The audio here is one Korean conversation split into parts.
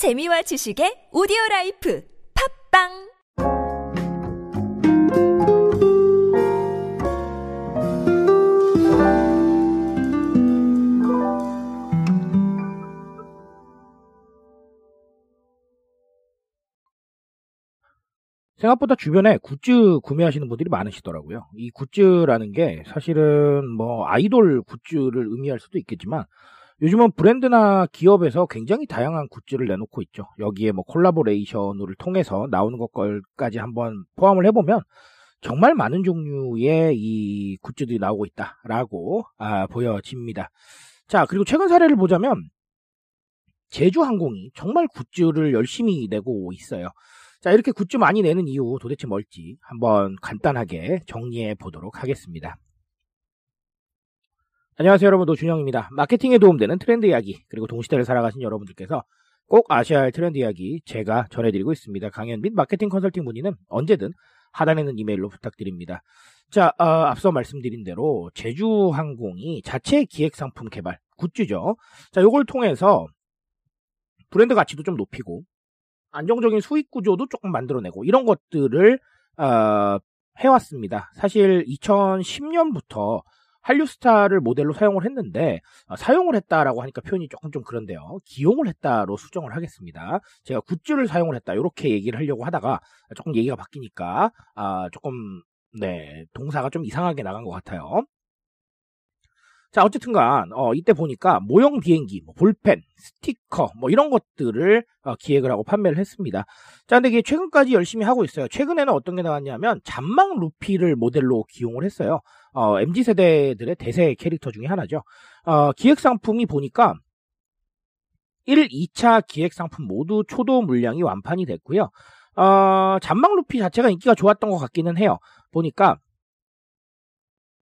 재미와 지식의 오디오 라이프 팟빵 생각보다 주변에 굿즈 구매하시는 분들이 많으시더라고요. 이 굿즈라는 게 사실은 뭐 아이돌 굿즈를 의미할 수도 있겠지만 요즘은 브랜드나 기업에서 굉장히 다양한 굿즈를 내놓고 있죠. 여기에 뭐 콜라보레이션을 통해서 나오는 것까지 한번 포함을 해보면 정말 많은 종류의 이 굿즈들이 나오고 있다라고 아, 보여집니다. 자, 그리고 최근 사례를 보자면 제주항공이 정말 굿즈를 열심히 내고 있어요. 자, 이렇게 굿즈 많이 내는 이유 도대체 뭘지 한번 간단하게 정리해 보도록 하겠습니다. 안녕하세요 여러분 노준영입니다. 마케팅에 도움되는 트렌드 이야기 그리고 동시대를 살아가신 여러분들께서 꼭 아셔야 할 트렌드 이야기 제가 전해드리고 있습니다. 강연 및 마케팅 컨설팅 문의는 언제든 하단에 있는 이메일로 부탁드립니다. 자, 어, 앞서 말씀드린 대로 제주항공이 자체 기획 상품 개발 굿즈죠. 자, 요걸 통해서 브랜드 가치도 좀 높이고 안정적인 수익 구조도 조금 만들어내고 이런 것들을 어, 해왔습니다. 사실 2010년부터 한류스타를 모델로 사용을 했는데 어, 사용을 했다라고 하니까 표현이 조금 좀 그런데요. 기용을 했다로 수정을 하겠습니다. 제가 굿즈를 사용을 했다 이렇게 얘기를 하려고 하다가 조금 얘기가 바뀌니까 아, 조금 네 동사가 좀 이상하게 나간 것 같아요. 자, 어쨌든간 어, 이때 보니까 모형 비행기, 뭐 볼펜, 스티커, 뭐 이런 것들을 어, 기획을 하고 판매를 했습니다. 자, 근데 이게 최근까지 열심히 하고 있어요. 최근에는 어떤 게 나왔냐면 잔망 루피를 모델로 기용을 했어요. 어, mz 세대들의 대세 캐릭터 중에 하나죠. 어, 기획 상품이 보니까 1, 2차 기획 상품 모두 초도 물량이 완판이 됐고요. 어, 잔망 루피 자체가 인기가 좋았던 것 같기는 해요. 보니까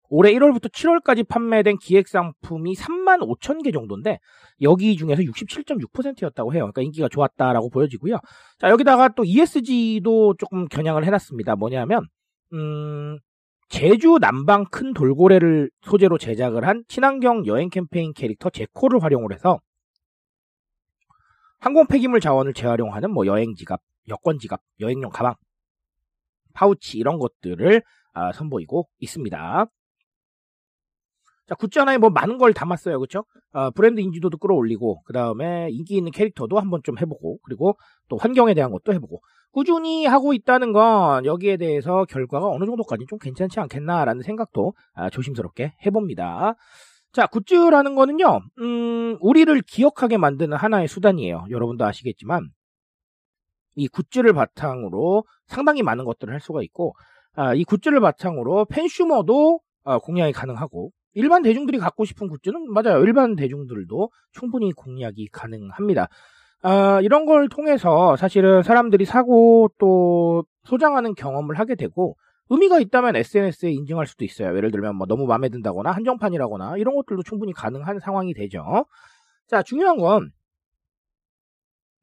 올해 1월부터 7월까지 판매된 기획 상품이 3만 5천 개 정도인데 여기 중에서 67.6%였다고 해요. 그러니까 인기가 좋았다라고 보여지고요. 자 여기다가 또 ESG도 조금 겨냥을 해놨습니다. 뭐냐면 음, 제주 남방 큰 돌고래를 소재로 제작을 한 친환경 여행 캠페인 캐릭터 제코를 활용을 해서 항공 폐기물 자원을 재활용하는 뭐 여행 지갑, 여권 지갑, 여행용 가방, 파우치 이런 것들을 아, 선보이고 있습니다. 자, 굿즈 하나에 뭐 많은 걸 담았어요. 그쵸? 어, 브랜드 인지도도 끌어올리고, 그 다음에 인기 있는 캐릭터도 한번 좀 해보고, 그리고 또 환경에 대한 것도 해보고, 꾸준히 하고 있다는 건 여기에 대해서 결과가 어느 정도까지 좀 괜찮지 않겠나라는 생각도 아, 조심스럽게 해봅니다. 자, 굿즈라는 거는요, 음, 우리를 기억하게 만드는 하나의 수단이에요. 여러분도 아시겠지만, 이 굿즈를 바탕으로 상당히 많은 것들을 할 수가 있고, 아, 이 굿즈를 바탕으로 팬슈머도 아, 공략이 가능하고, 일반 대중들이 갖고 싶은 굿즈는 맞아요. 일반 대중들도 충분히 공략이 가능합니다. 아, 이런 걸 통해서 사실은 사람들이 사고 또 소장하는 경험을 하게 되고 의미가 있다면 SNS에 인증할 수도 있어요. 예를 들면 뭐 너무 마음에 든다거나 한정판이라거나 이런 것들도 충분히 가능한 상황이 되죠. 자, 중요한 건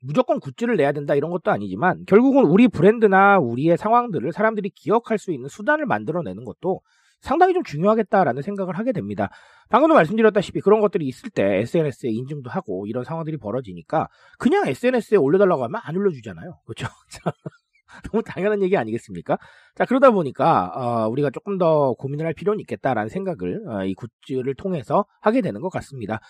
무조건 굿즈를 내야 된다 이런 것도 아니지만 결국은 우리 브랜드나 우리의 상황들을 사람들이 기억할 수 있는 수단을 만들어내는 것도 상당히 좀 중요하겠다라는 생각을 하게 됩니다. 방금도 말씀드렸다시피 그런 것들이 있을 때 SNS에 인증도 하고 이런 상황들이 벌어지니까 그냥 SNS에 올려달라고 하면 안 올려주잖아요. 그렇죠? 너무 당연한 얘기 아니겠습니까? 자 그러다 보니까 어, 우리가 조금 더 고민을 할 필요는 있겠다라는 생각을 어, 이 굿즈를 통해서 하게 되는 것 같습니다.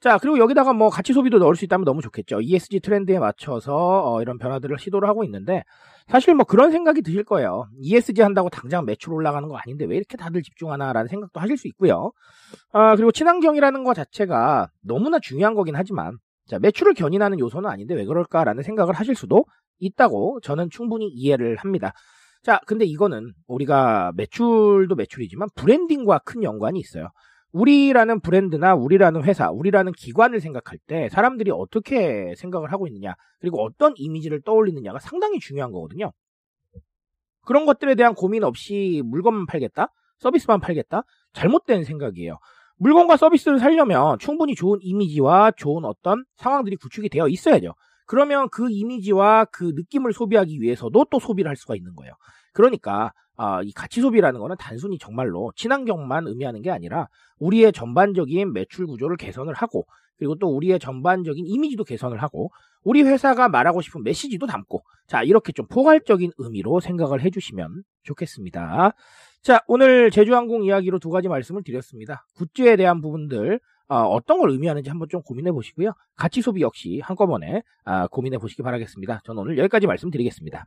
자, 그리고 여기다가 뭐 가치 소비도 넣을 수 있다면 너무 좋겠죠. ESG 트렌드에 맞춰서 어, 이런 변화들을 시도를 하고 있는데 사실 뭐 그런 생각이 드실 거예요. ESG 한다고 당장 매출 올라가는 거 아닌데 왜 이렇게 다들 집중하나라는 생각도 하실 수 있고요. 아, 그리고 친환경이라는 것 자체가 너무나 중요한 거긴 하지만 자, 매출을 견인하는 요소는 아닌데 왜 그럴까라는 생각을 하실 수도 있다고 저는 충분히 이해를 합니다. 자, 근데 이거는 우리가 매출도 매출이지만 브랜딩과 큰 연관이 있어요. 우리라는 브랜드나 우리라는 회사, 우리라는 기관을 생각할 때 사람들이 어떻게 생각을 하고 있느냐, 그리고 어떤 이미지를 떠올리느냐가 상당히 중요한 거거든요. 그런 것들에 대한 고민 없이 물건만 팔겠다? 서비스만 팔겠다? 잘못된 생각이에요. 물건과 서비스를 살려면 충분히 좋은 이미지와 좋은 어떤 상황들이 구축이 되어 있어야죠. 그러면 그 이미지와 그 느낌을 소비하기 위해서도 또 소비를 할 수가 있는 거예요. 그러니까 아, 이 가치 소비라는 거는 단순히 정말로 친환경만 의미하는 게 아니라 우리의 전반적인 매출 구조를 개선을 하고 그리고 또 우리의 전반적인 이미지도 개선을 하고 우리 회사가 말하고 싶은 메시지도 담고 자 이렇게 좀 포괄적인 의미로 생각을 해주시면 좋겠습니다. 자 오늘 제주항공 이야기로 두 가지 말씀을 드렸습니다. 굿즈에 대한 부분들 어, 떤걸 의미하는지 한번 좀 고민해 보시고요. 가치 소비 역시 한꺼번에 아, 고민해 보시기 바라겠습니다. 저는 오늘 여기까지 말씀드리겠습니다.